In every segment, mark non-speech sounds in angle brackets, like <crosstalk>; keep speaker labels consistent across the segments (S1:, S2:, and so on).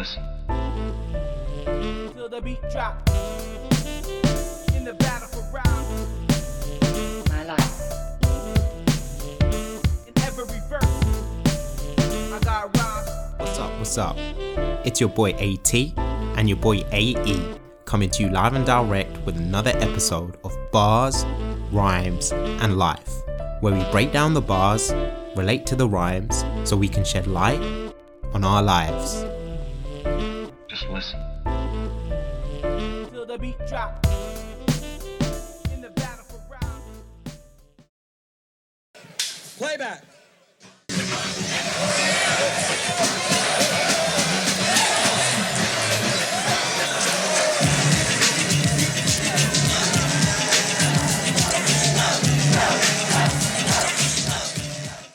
S1: listen.
S2: till the beat drop. In the battle for round,
S3: My life.
S2: in every verse, I got rhymes.
S4: What's up? What's up? It's your boy AT and your boy AE coming to you live and direct with another episode of Bars, Rhymes, and Life, where we break down the bars, relate to the rhymes, so we can shed light on our lives.
S1: Just listen.
S2: till the beat drop. In the battle for round.
S5: Playback.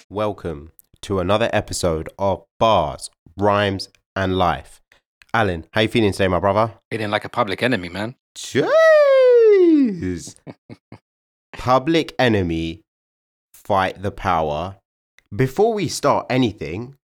S4: Welcome to another episode of Bars, Rhymes, and Life. Alan, how you feeling today, my brother?
S6: Feeling like a public enemy, man.
S4: Jeez. <laughs> Public enemy, fight the power. Before we start anything,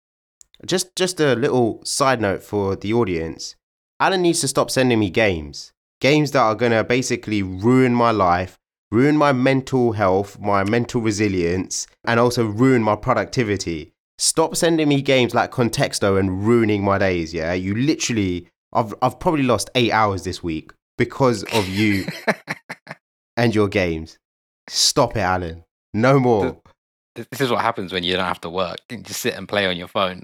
S4: just just a little side note for the audience. Alan needs to stop sending me games. Games that are gonna basically ruin my life, ruin my mental health, my mental resilience, and also ruin my productivity. Stop sending me games like Contexto and ruining my days, yeah? You literally I've I've probably lost eight hours this week because of you <laughs> and your games. Stop it, Alan. No more.
S6: Th- This is what happens when you don't have to work. You can just sit and play on your phone.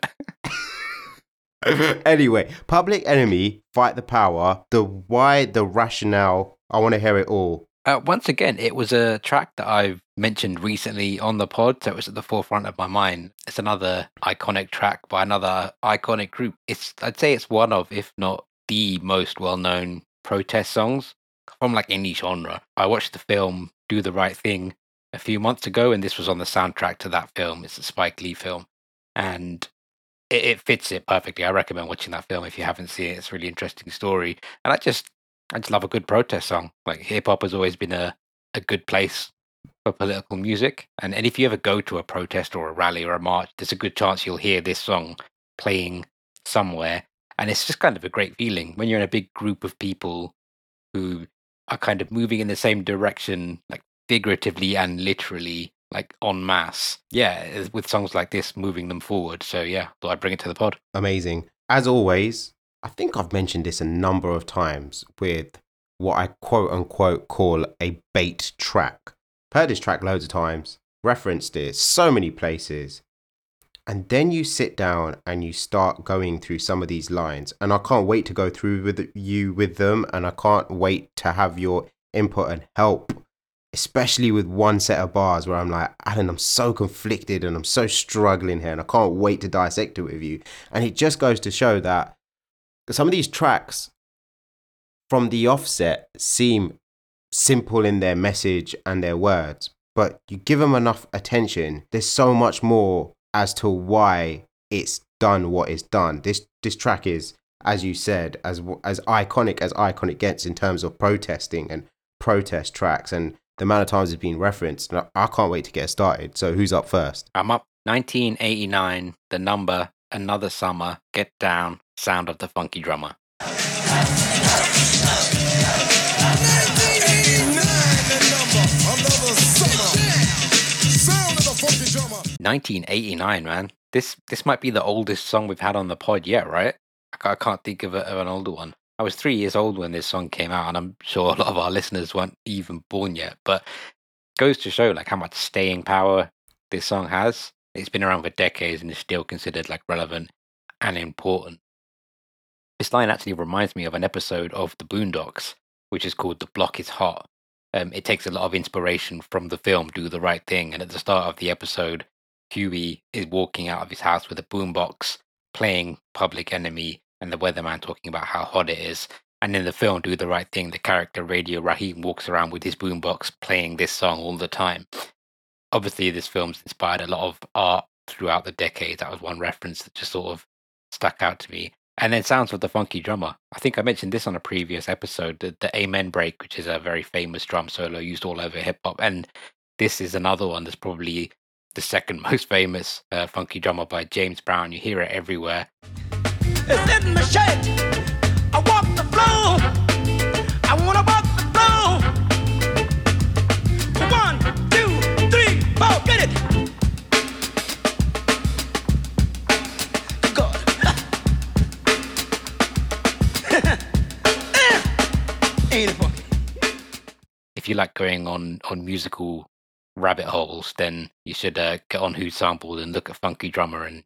S6: <laughs>
S4: anyway, Public Enemy, Fight the Power, the why, the rationale. I want to hear it all.
S6: Uh, once again, it was a track that I've mentioned recently on the pod, so it was at the forefront of my mind. It's another iconic track by another iconic group. It's I'd say it's one of, if not the most well-known protest songs from like any genre. I watched the film Do the Right Thing a few months ago, and this was on the soundtrack to that film. It's a Spike Lee film, and it, it fits it perfectly. I recommend watching that film if you haven't seen it. It's a really interesting story, and I just I just love a good protest song. Like hip hop has always been a, a good place for political music. And, and if you ever go to a protest or a rally or a march, there's a good chance you'll hear this song playing somewhere. And it's just kind of a great feeling when you're in a big group of people who are kind of moving in the same direction, like figuratively and literally, like en masse. Yeah, with songs like this moving them forward. So yeah, thought I'd bring it to the pod.
S4: Amazing. As always, I think I've mentioned this a number of times with what I quote unquote call a bait track. Heard this track loads of times, referenced it so many places. And then you sit down and you start going through some of these lines. And I can't wait to go through with you with them. And I can't wait to have your input and help, especially with one set of bars where I'm like, Alan, I'm so conflicted and I'm so struggling here. And I can't wait to dissect it with you. And it just goes to show that some of these tracks from the offset seem simple in their message and their words, but you give them enough attention, there's so much more as to why it's done what it's done. This this track is, as you said, as as iconic as iconic gets in terms of protesting and protest tracks and the amount of times it's been referenced. I can't wait to get started. So who's up first?
S6: I'm up 1989, the number, another summer, get down, sound of the funky drummer. 1989, man. This this might be the oldest song we've had on the pod yet, right? I can't think of, a, of an older one. I was three years old when this song came out, and I'm sure a lot of our listeners weren't even born yet. But goes to show like how much staying power this song has. It's been around for decades and is still considered like relevant and important. This line actually reminds me of an episode of The Boondocks, which is called "The Block Is Hot." Um, it takes a lot of inspiration from the film "Do the Right Thing," and at the start of the episode, Huey is walking out of his house with a boombox, playing Public Enemy, and the weatherman talking about how hot it is. And in the film "Do the Right Thing," the character Radio Raheem walks around with his boombox, playing this song all the time. Obviously, this film's inspired a lot of art throughout the decades. That was one reference that just sort of stuck out to me. And then Sounds of the Funky Drummer. I think I mentioned this on a previous episode, the, the Amen break, which is a very famous drum solo used all over hip hop. And this is another one that's probably the second <laughs> most famous uh, funky drummer by James Brown. You hear it everywhere.
S2: Ain't it funky?
S6: If you like going on on musical rabbit holes, then you should uh, get on Who Sampled and look at Funky Drummer, and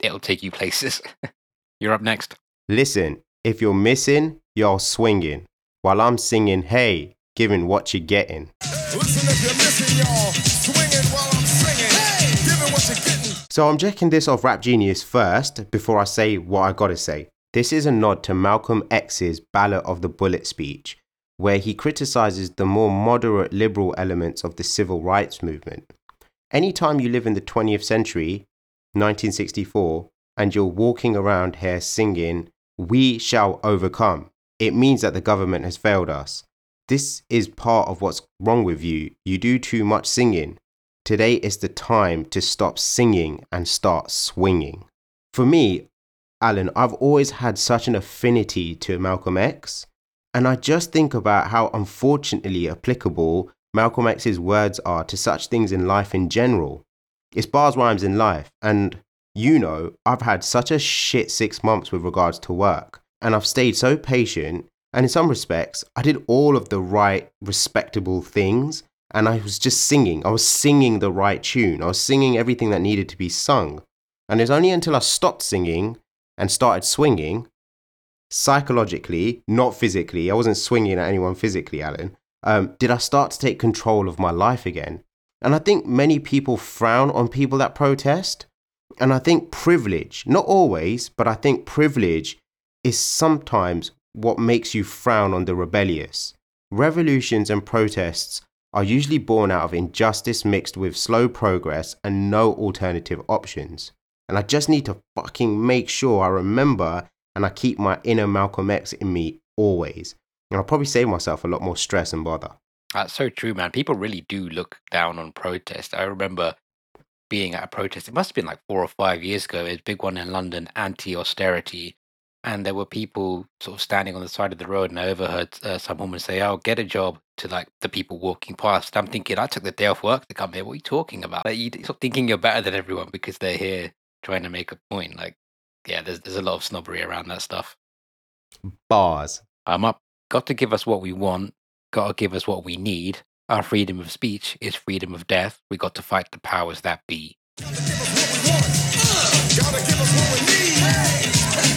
S6: it'll take you places. <laughs> You're up next.
S4: Listen, if you're missing, you're swinging. While I'm singing, hey, giving what you're getting.
S3: Listen if you're missing, y'all. Swinging while I'm singing. Hey, giving what you're getting.
S4: So I'm checking this off Rap Genius first before I say what I gotta say. This is a nod to Malcolm X's Ballot or the Bullet speech, where he criticizes the more moderate liberal elements of the civil rights movement. Anytime you live in the 20th century, 1964, and you're walking around here singing, We shall overcome, it means that the government has failed us. This is part of what's wrong with you. You do too much singing. Today is the time to stop singing and start swinging. For me, Alan, I've always had such an affinity to Malcolm X, and I just think about how unfortunately applicable Malcolm X's words are to such things in life in general. It's bars, rhymes in life, and you know, I've had such a shit six months with regards to work, and I've stayed so patient, and in some respects, I did all of the right, respectable things, and I was just singing. I was singing the right tune. I was singing everything that needed to be sung. And it was only until I stopped singing and started swinging, psychologically, not physically, I wasn't swinging at anyone physically, Alan, um, did I start to take control of my life again. And I think many people frown on people that protest. And I think privilege, not always, but I think privilege is sometimes what makes you frown on the rebellious. Revolutions and protests are usually born out of injustice mixed with slow progress and no alternative options. And I just need to fucking make sure I remember and I keep my inner Malcolm X in me always. And I'll probably save myself a lot more stress and bother.
S6: That's so true, man. People really do look down on protest. I remember being at a protest. It must have been like four or five years ago. It was a big one in London, anti-austerity, and there were people sort of standing on the side of the road. And I overheard uh, some woman say, "Oh, get a job." To like the people walking past. I'm thinking, I took the day off work to come here. What are you talking about? Like, you sort of thinking you're better than everyone because they're here trying to make a point. Like, yeah, there's there's a lot of snobbery around that stuff.
S4: Bars.
S6: I'm up. Got to give us what we want. Got to give us what we need. Our freedom of speech is freedom of death. We got to fight the powers that be.
S3: Gotta give us what we need.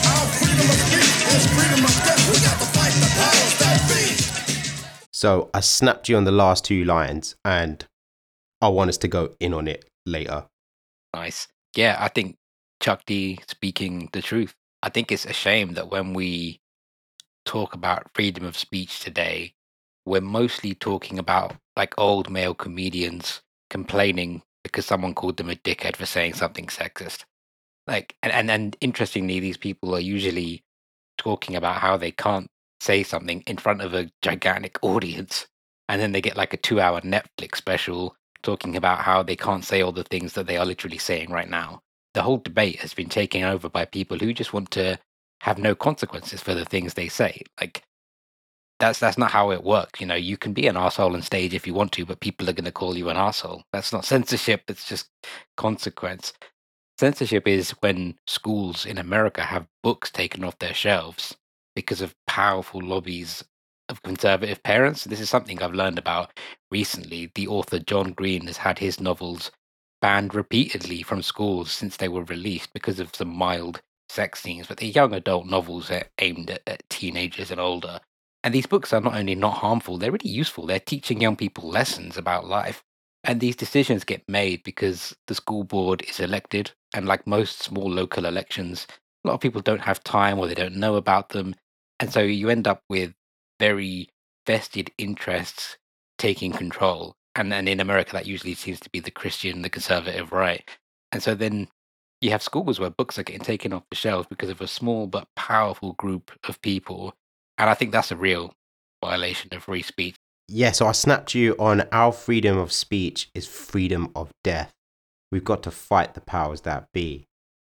S3: Our freedom of speech is freedom of death. We got to fight the powers that be.
S4: So I snapped you on the last two lines, and I want us to go in on it later.
S6: Nice. Yeah, I think Chuck D speaking the truth. I think it's a shame that when we talk about freedom of speech today, we're mostly talking about like old male comedians complaining because someone called them a dickhead for saying something sexist. Like, and, and, and interestingly, these people are usually talking about how they can't say something in front of a gigantic <laughs> audience. And then they get like a two hour Netflix special talking about how they can't say all the things that they are literally saying right now. The whole debate has been taken over by people who just want to have no consequences for the things they say. Like, that's that's not how it works. You know, you can be an asshole on stage if you want to, but people are going to call you an asshole. That's not censorship. It's just consequence. Censorship is when schools in America have books taken off their shelves because of powerful lobbies of conservative parents. This is something I've learned about recently. The author John Green has had his novels banned repeatedly from schools since they were released because of some mild sex scenes, but they're young adult novels that aimed at, at teenagers and older. And these books are not only not harmful, they're really useful. They're teaching young people lessons about life. And these decisions get made because the school board is elected. And like most small local elections, a lot of people don't have time or they don't know about them. And so you end up with very vested interests taking control. And then in America, that usually seems to be the Christian, the conservative right. And so then you have schools where books are getting taken off the shelves because of a small but powerful group of people. And I think that's a real violation of free speech.
S4: Yeah, so I snapped you on our freedom of speech is freedom of death. We've got to fight the powers that be.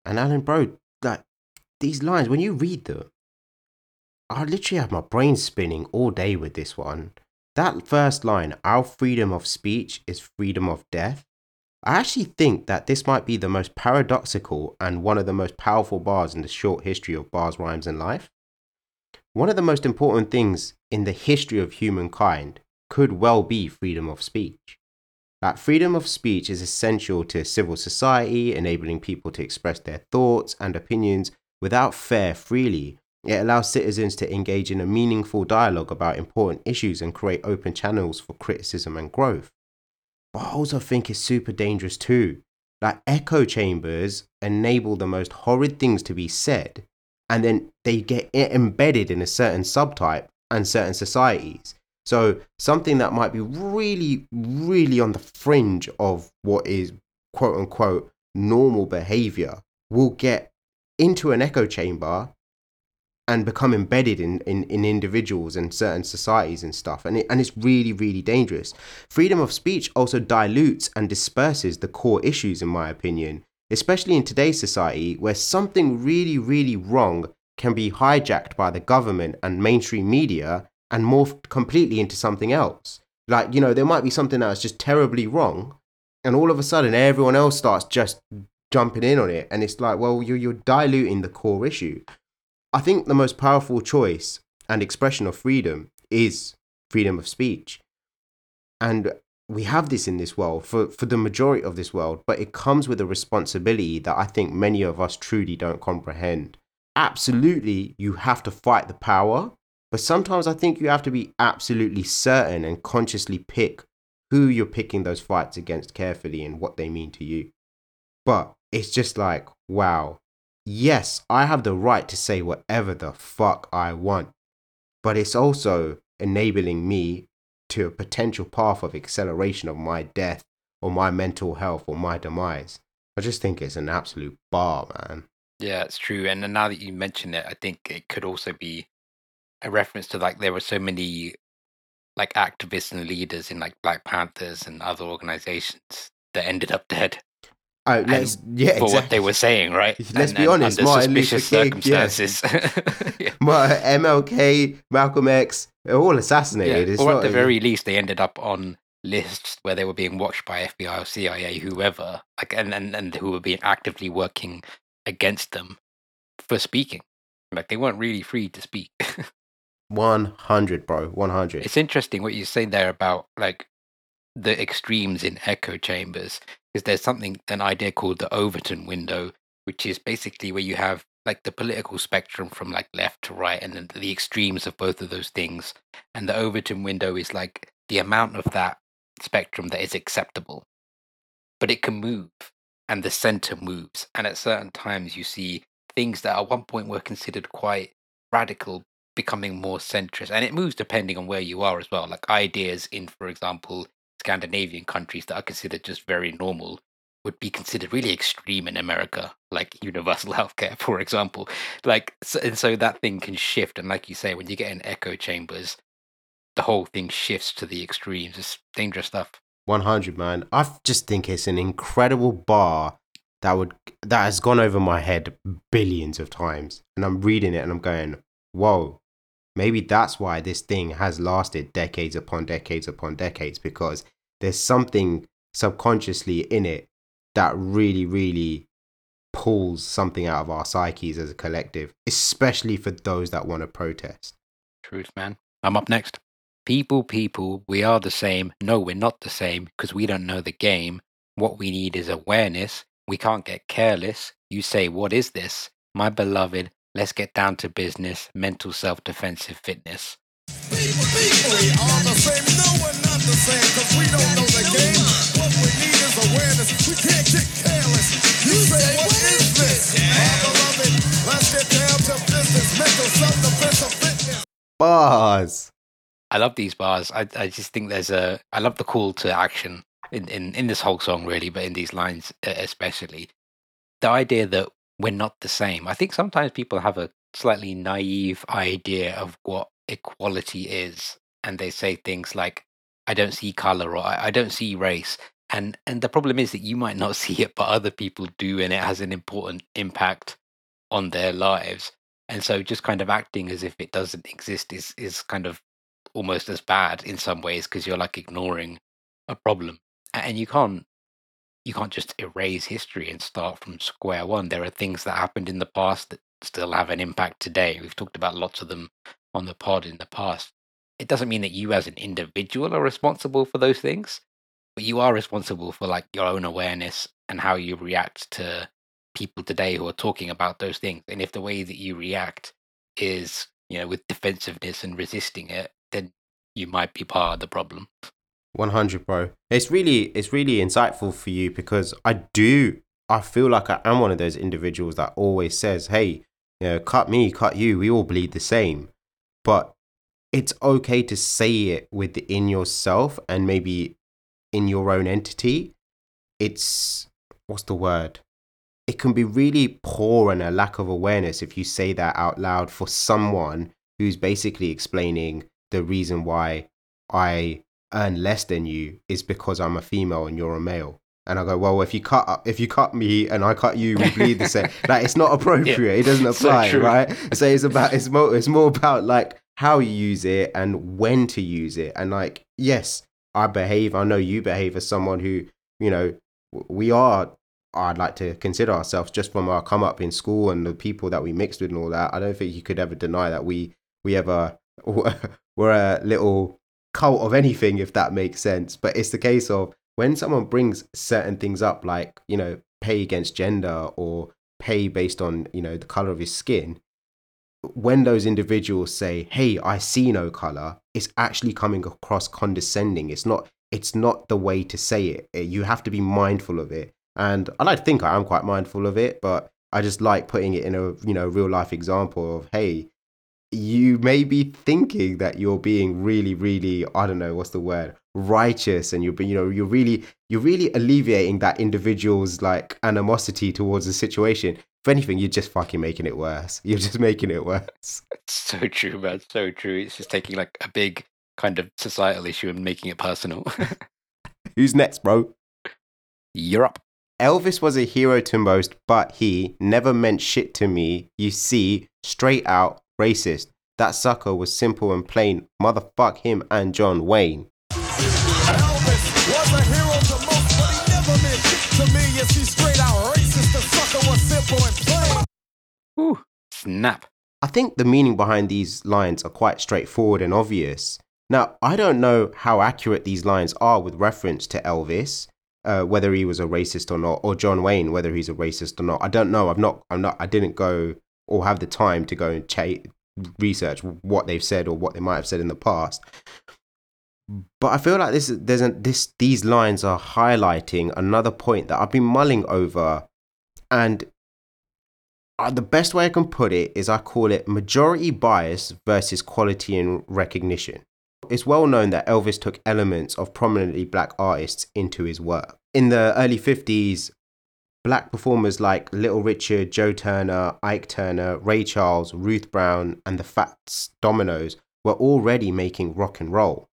S4: And Alan, bro, like, these lines, when you read them, I literally have my brain spinning all day with this one. That first line, our freedom of speech is freedom of death. I actually think that this might be the most paradoxical and one of the most powerful bars in the short history of bars, rhymes, and life. One of the most important things in the history of humankind could well be freedom of speech. That freedom of speech is essential to civil society, enabling people to express their thoughts and opinions without fear freely. It allows citizens to engage in a meaningful dialogue about important issues and create open channels for criticism and growth. But I also think it's super dangerous too. Like echo chambers enable the most horrid things to be said, and then they get embedded in a certain subtype and certain societies. So something that might be really, really on the fringe of what is quote unquote normal behavior will get into an echo chamber and become embedded in, in, in individuals and certain societies and stuff. And, it, and it's really, really dangerous. Freedom of speech also dilutes and disperses the core issues, in my opinion, especially in today's society where something really, really wrong can be hijacked by the government and mainstream media and morphed completely into something else. Like, you know, there might be something that's just terribly wrong, and all of a sudden everyone else starts just jumping in on it. And it's like, well, you're, you're diluting the core issue. I think the most powerful choice and expression of freedom is freedom of speech. And we have this in this world for, for the majority of this world, but it comes with a responsibility that I think many of us truly don't comprehend. Absolutely, you have to fight the power, but sometimes I think you have to be absolutely certain and consciously pick who you're picking those fights against carefully and what they mean to you. But it's just like, wow, yes, I have the right to say whatever the fuck I want, but it's also enabling me to a potential path of acceleration of my death or my mental health or my demise. I just think it's an absolute bar, man.
S6: Yeah, it's true. And now that you mention it, I think it could also be a reference to like there were so many like activists and leaders in like Black Panthers and other organizations that ended up <laughs> dead
S4: Oh, let's yeah,
S6: for what they were saying, right?
S4: Let's
S6: And-
S4: be honest,
S6: under
S4: Martin Luther
S6: suspicious
S4: King,
S6: circumstances. <laughs> yeah. <laughs>
S4: My MLK, Malcolm X, they're all assassinated.
S6: Yeah, or at the very least, they ended up on lists where they were being watched by FBI or CIA, whoever, like, and, and, and who were being actively working against them for speaking. Like, they weren't really free to speak. <laughs>
S4: 100, bro. 100.
S6: it's interesting what you say there about like the extremes in echo chambers, because there's something, an idea called the Overton window, which is basically where you have like the political spectrum from like left to right and then the extremes of both of those things. And the Overton window is like the amount of that spectrum that is acceptable, but it can move and the center moves. And at certain times, you see things that at one point were considered quite radical becoming more centrist. And it moves depending on where you are as well. Like ideas in, for example, Scandinavian countries that are considered just very normal would be considered really extreme in America, like <laughs> universal healthcare, for example. Like, so, and so that thing can shift. And like you say, when you get in echo chambers, the whole thing shifts to the extremes. It's dangerous stuff.
S4: 100, man. I just think it's an incredible bar that would that has gone over my head billions of times. And I'm reading it and I'm going, whoa, maybe that's why this thing has lasted decades upon decades upon decades because there's something subconsciously in it that really, really pulls something out of our psyches as a collective, especially for those that want to protest.
S6: Truth, man. I'm up next. People, people, we are the same. No, we're not the same because we don't know the game. What we need is awareness. We can't get careless. You say, What is this? My beloved, let's get down to business. Mental self defensive fitness.
S3: People, people, we are the same. No, we're not the same, cause we don't know the game. What we need is awareness. We can't get careless. You say, what is this? Our beloved, let's get down to business. Mental self-defense fitness.
S4: Bars.
S6: I love these bars. I, I just think there's a. I love the call to action in, in, in this whole song, really, but in these lines especially. The idea that we're not the same. I think sometimes people have a slightly naive idea of what equality is, and they say things like, "I don't see color" or "I, don't see race," and and the problem is that you might not <laughs> see it, but other people do, and it has an important impact on their lives. And so just kind of acting as if it doesn't exist is is kind of almost as bad in some ways because you're like ignoring a problem. And you can't you can't just erase history and start from square one. There are things that happened in the past that still have an impact today. We've talked about lots of them on the pod in the past. It doesn't mean that you as an individual are responsible for those things, but you are responsible for like your own awareness and how you react to people today who are talking about those things. And if the way that you react is, you know, with defensiveness and resisting it, then you might be part of the problem.
S4: 100 bro. It's really it's really insightful for you because i do i feel like i am one of those individuals that always says hey you know cut me cut you we all bleed the same. But it's okay to say it within yourself and maybe in your own entity. It's what's the word? It can be really poor and a lack of awareness if you say that out loud for someone who's basically explaining the reason why i earn less than you is because I'm a female and you're a male. And I go, well, if you cut if you cut me and I cut you, we bleed the same. <laughs> like it's not appropriate. It doesn't <laughs> apply,
S6: true.
S4: right? So it's about it's more it's more about like how you use it and when to use it. And like, yes, I behave. I know you behave as someone who, you know, we are. I'd like to consider ourselves just from our come up in school and the people that we mixed with and all that. I don't think you could ever deny that we we ever <laughs> were a little cult of anything, if that makes sense. But it's the case of when someone brings certain things up, like, you know, pay against gender or pay based on, you know, the color of his skin, when those individuals say, Hey, I see no color, it's actually coming across condescending. It's not it's not the way to say it. Eh, You have to be mindful of it. And I like to think I am quite mindful of it, but I just like putting it in a you know real life example of hey, you may be thinking that you're being really, really, I don't know, what's the word, righteous, and you're, be- you know, you're really, you're really alleviating that individual's like animosity towards the situation. If anything, you're just fucking making it worse. <laughs> You're just making it worse.
S6: It's so true, man. So true. It's just taking like a big kind of societal issue and making it personal. <laughs>
S4: Who's next, bro?
S6: Europe.
S4: Elvis was a hero to most, but he never meant shit to me. You see, straight out racist. That sucker was simple and plain. Motherfuck him and John Wayne.
S3: Elvis was a hero to most, but he never meant shit to me. Yes, he's straight out racist. The sucker was simple and plain.
S6: Ooh, snap.
S4: I think the meaning behind these lines are quite straightforward and obvious. Now, I don't know how accurate these lines are with reference to Elvis, uh, whether he was a racist or not, or John Wayne, whether he's a racist or not. I don't know. I've not. I'm not. I didn't go or have the time to go and cha- research what they've said or what they might have said in the past. But I feel like this there's a, this these lines are highlighting another point that I've been mulling over, and uh, the best way I can put it is I call it majority bias versus quality and recognition. It's well known that Elvis took elements of prominently black artists into his work. In the early 50s, black performers like Little Richard, Joe Turner, Ike Turner, Ray Charles, Ruth Brown, and the Fats Dominoes were already making rock and roll.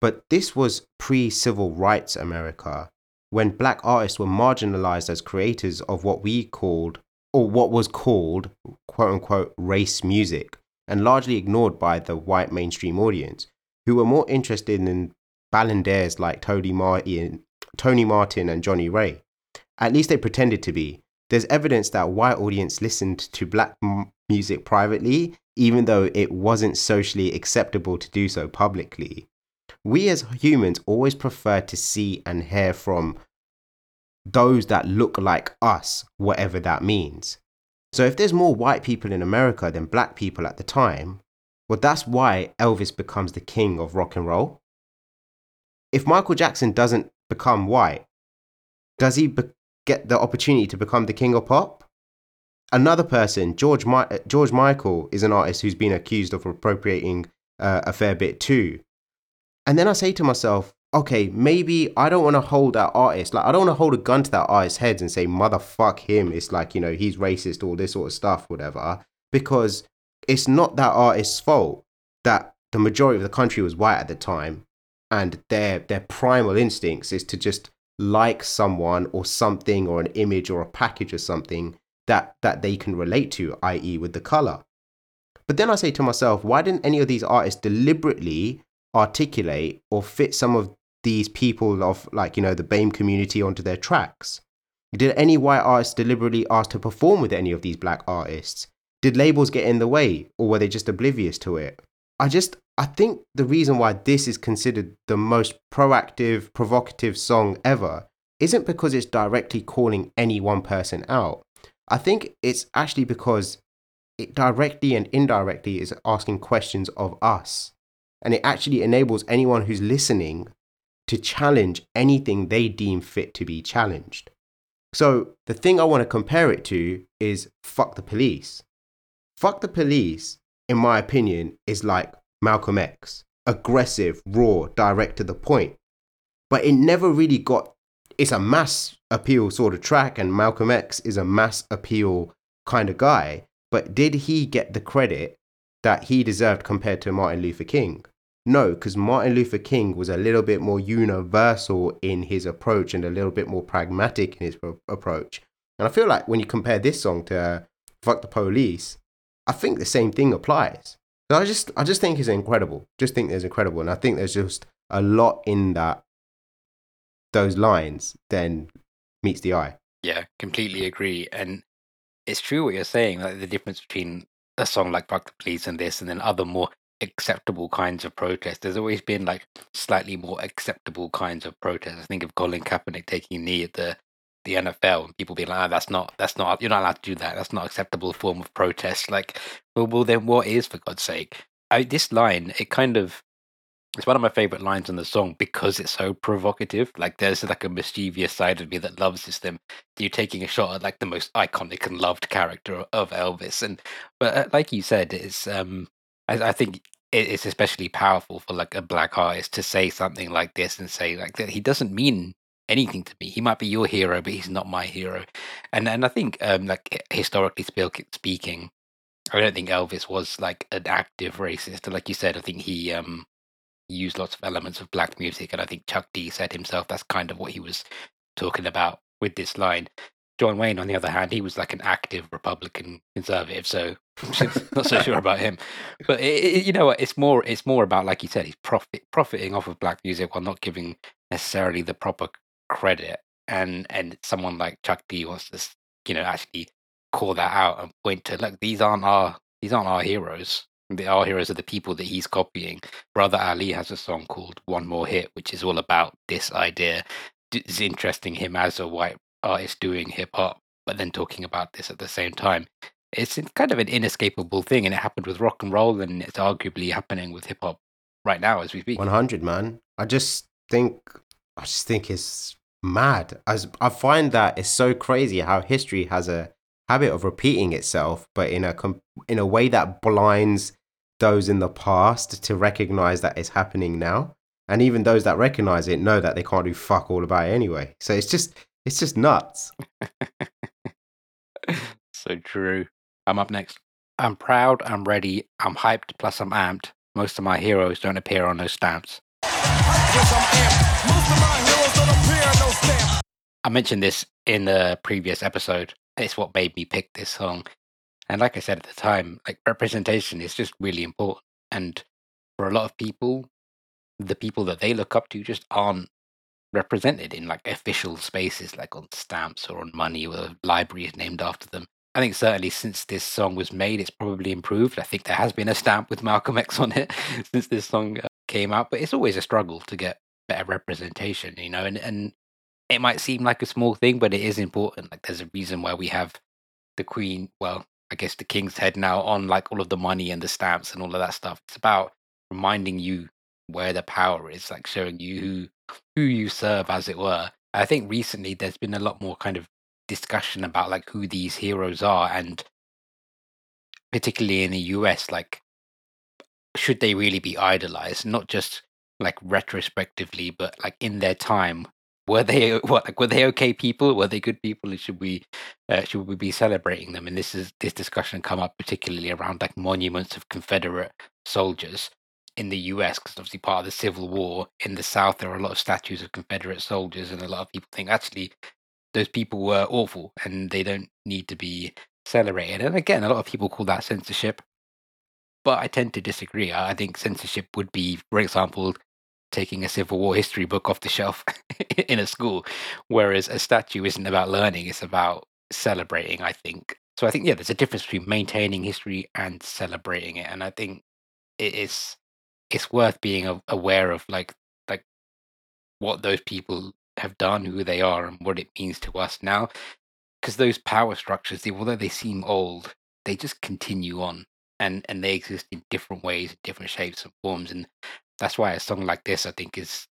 S4: But this was pre civil rights America, when black artists were marginalized as creators of what we called, or what was called, quote unquote, race music, and largely ignored by the white mainstream audience, who were more interested in balladeers like Tony Martin, Tony Martin and Johnnie Ray. At least they pretended to be. There's evidence that white audience listened to black m- music privately, even though it wasn't socially acceptable to do so publicly. We as humans always prefer to see and hear from those that look like us, whatever that means. So if there's more white people in America than black people at the time, well, that's why Elvis becomes the king of rock and roll. If Michael Jackson doesn't become white, does he be- get the opportunity to become the king of pop? Another person, George, Mi- George Michael, is an artist who's been accused of appropriating uh, a fair bit too. And then I say to myself, okay, maybe I don't want to hold that artist, like, I don't want to hold a gun to that artist's head and say, motherfuck him. It's like, you know, he's racist, all this sort of stuff, whatever. Because it's not that artist's fault that the majority of the country was white at the time and their their primal instincts is to just like someone or something or an image or a package or something that that they can relate to, i.e., with the color. But then I say to myself, why didn't any of these artists deliberately articulate or fit some of these people of like you know the BAME community onto their tracks? Did any white artists deliberately ask to perform with any of these black artists? Did labels get in the way or were they just oblivious to it? I just I think the reason why this is considered the most proactive, provocative song ever isn't because it's directly calling any one person out. I think it's actually because it directly and indirectly is asking questions of us. And it actually enables anyone who's listening to challenge anything they deem fit to be challenged. So the thing I want to compare it to is fuck the police. Fuck the police, in my opinion, is like Malcolm X. Aggressive, raw, direct to the point. But it never really got it's a mass appeal sort of track, and Malcolm X is a mass appeal kind of guy. But did he get the credit that he deserved compared to Martin Luther King? No, because Martin Luther King was a little bit more universal in his approach and a little bit more pragmatic in his pro- approach. And I feel like when you compare this song to "Fuck the Police," I think the same thing applies. So I just, I just think it's incredible. Just think it's incredible, and I think there's just a lot in that those lines then meets the eye.
S6: Yeah, completely agree. And it's true what you're saying, like the difference between a song like Fuck the Police and this and then other more acceptable kinds of protest. There's always been like slightly more acceptable kinds of protest. I think of Colin Kaepernick taking a knee at the the NFL and people being like, oh, that's not that's not you're not allowed to do that. That's not acceptable form of protest. Like, well, well then what is for God's sake? I, this line, it kind of it's one of my favorite lines in the song because it's so provocative. Like there's like a mischievous side of me that loves this. Them you're taking a shot at like the most iconic and loved character of Elvis, and but uh, like you said, it's um I, I think it's especially powerful for like a black artist to say something like this and say like that he doesn't mean anything to me. He might be your hero, but he's not my hero. And and I think um like historically speaking, I don't think Elvis was like an active racist. Like you said, I think he um used lots of elements of black music, and I think Chuck D said himself that's kind of what he was talking about with this line. John Wayne, on the other hand, he was like an active Republican conservative, so <laughs> not so sure about him. But it, it, you know what? It's more it's more about like you said, he's profit profiting off of black music while not giving necessarily the proper credit. And and someone like Chuck D wants to you know actually call that out and point to look these aren't our these aren't our heroes the our heroes are the people that he's copying. Brother Ali has a song called One More Hit, which is all about this idea. It's interesting him as a white artist doing hip hop, but then talking about this at the same time. It's kind of an inescapable thing, and it happened with rock and roll, and it's arguably happening with hip hop right now as we speak.
S4: One hundred, man. I just think, I just think it's mad. As I find that it's so crazy how history has a habit of repeating itself, but in a in a way that blinds those in the past to recognize that it's happening now. And even those that recognize it know that they can't do fuck all about it anyway. So it's just it's just nuts. <laughs>
S6: so true. I'm up next. I'm proud, I'm ready, I'm hyped, plus I'm amped. Most of my heroes don't appear on those stamps. I mentioned this in the previous episode. It's what made me pick this song. And like I said at the time, like representation is just really important. And for a lot of people, the people that they look up to just aren't represented in like official spaces, like on stamps or on money or libraries named after them. I think certainly since this song was made, it's probably improved. I think there has been a stamp with Malcolm X on it <laughs> since this song uh, came out, but it's always a struggle to get better representation, you know. And and it might seem like a small thing, but it is important. Like there's a reason why we have the Queen. Well, I guess the king's head now on like all of the money and the stamps and all of that stuff. It's about reminding you where the power is, like showing you who who you serve, as it were. I think recently there's been a lot more kind of discussion about like who these heroes are, and particularly in the US, like should they really be idolized, not just like retrospectively, but like in their time, were they <laughs> what like were they okay people? Were they good people? should we uh, should we be celebrating them? And this is this discussion come up particularly around like monuments of Confederate soldiers in the U.S. because obviously part of the Civil War in the South there are a lot of statues of Confederate soldiers, and a lot of people think actually those people were awful and they don't need to be celebrated. And again, a lot of people call that censorship, but I tend to disagree. I I think censorship would be, for example, taking a Civil War history book off the shelf <laughs> in a school, whereas a statue isn't about learning; it's about celebrating. I think so. I think yeah, there's a difference between maintaining history and celebrating it, and I think it is it's worth being aware of like like what those people have done, who they are, and what it means to us now. Because those power structures, they- although they seem old, they just continue on, and and they exist in different ways, different shapes and forms, and that's why a song like this, I think, is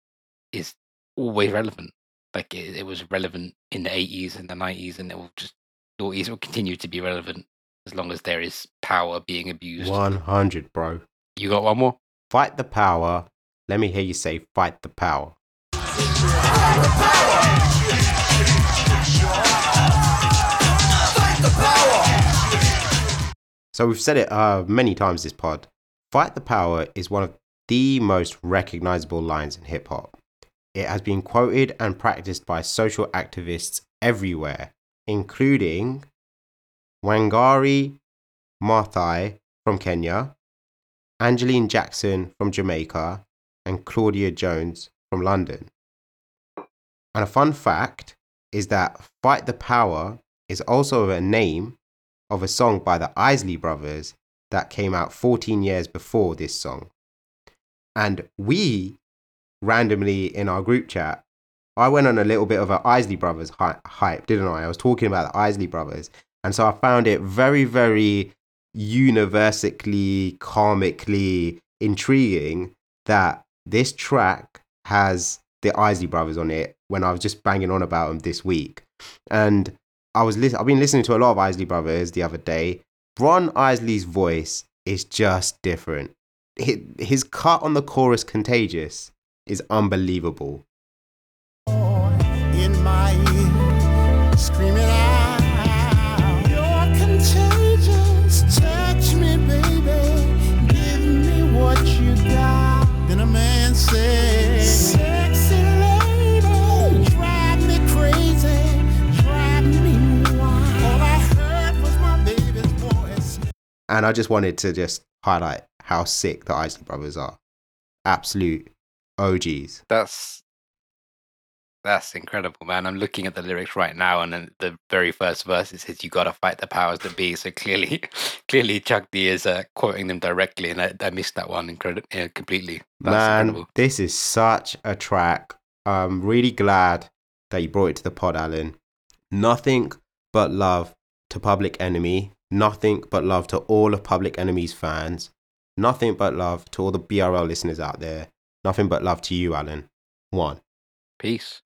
S6: is always relevant. Like it, it was relevant in the eighties and the nineties, and it will just always will continue to be relevant as long as there is power being abused.
S4: 100, bro.
S6: You got one more?
S4: Fight the power. Let me hear you say, fight the power. So we've said it uh, many times this pod. Fight the power is one of the most recognizable lines in hip hop. It has been quoted and practiced by social activists everywhere, including Wangari Maathai from Kenya, Angeline Jackson from Jamaica, and Claudia Jones from London. And a fun fact is that Fight the Power is also a name of a song by the Isley Brothers that came out 14 years before this song. And we randomly in our group chat, I went on a little bit of an Isley Brothers hy- hype, didn't I? I was talking about the Isley Brothers. And so I found it very, very universally, karmically intriguing that this track has the Isley Brothers on it when I was just banging on about them this week. And I was lis- I've been listening to a lot of Isley Brothers the other day. Ron Isley's voice is just different. Hi- His cut on the chorus "Contagious" is unbelievable.
S3: in my ear, screaming out, You're contagious. Touch me, baby. Give me what you got. Then a man said, Sexy lady, drive me crazy, drive me wild. All I heard was my baby's voice.
S4: And I just wanted to just highlight how sick the Isley Brothers are. Absolute OGs.
S6: That's that's incredible, man. I'm looking at the lyrics right now, and then the very first verse it says, "You gotta fight the powers that be." <laughs> So clearly, <laughs> clearly, Chuck D is uh, quoting them directly, and I, I missed that one incredi- completely. That's
S4: Man,
S6: incredible.
S4: this is such a track. I'm really glad that you brought it to the pod, Alan. Nothing but love to Public Enemy. Nothing but love to all of Public Enemy's fans. Nothing but love to all the BRL listeners out there. Nothing but love to you, Alan. One.
S6: Peace.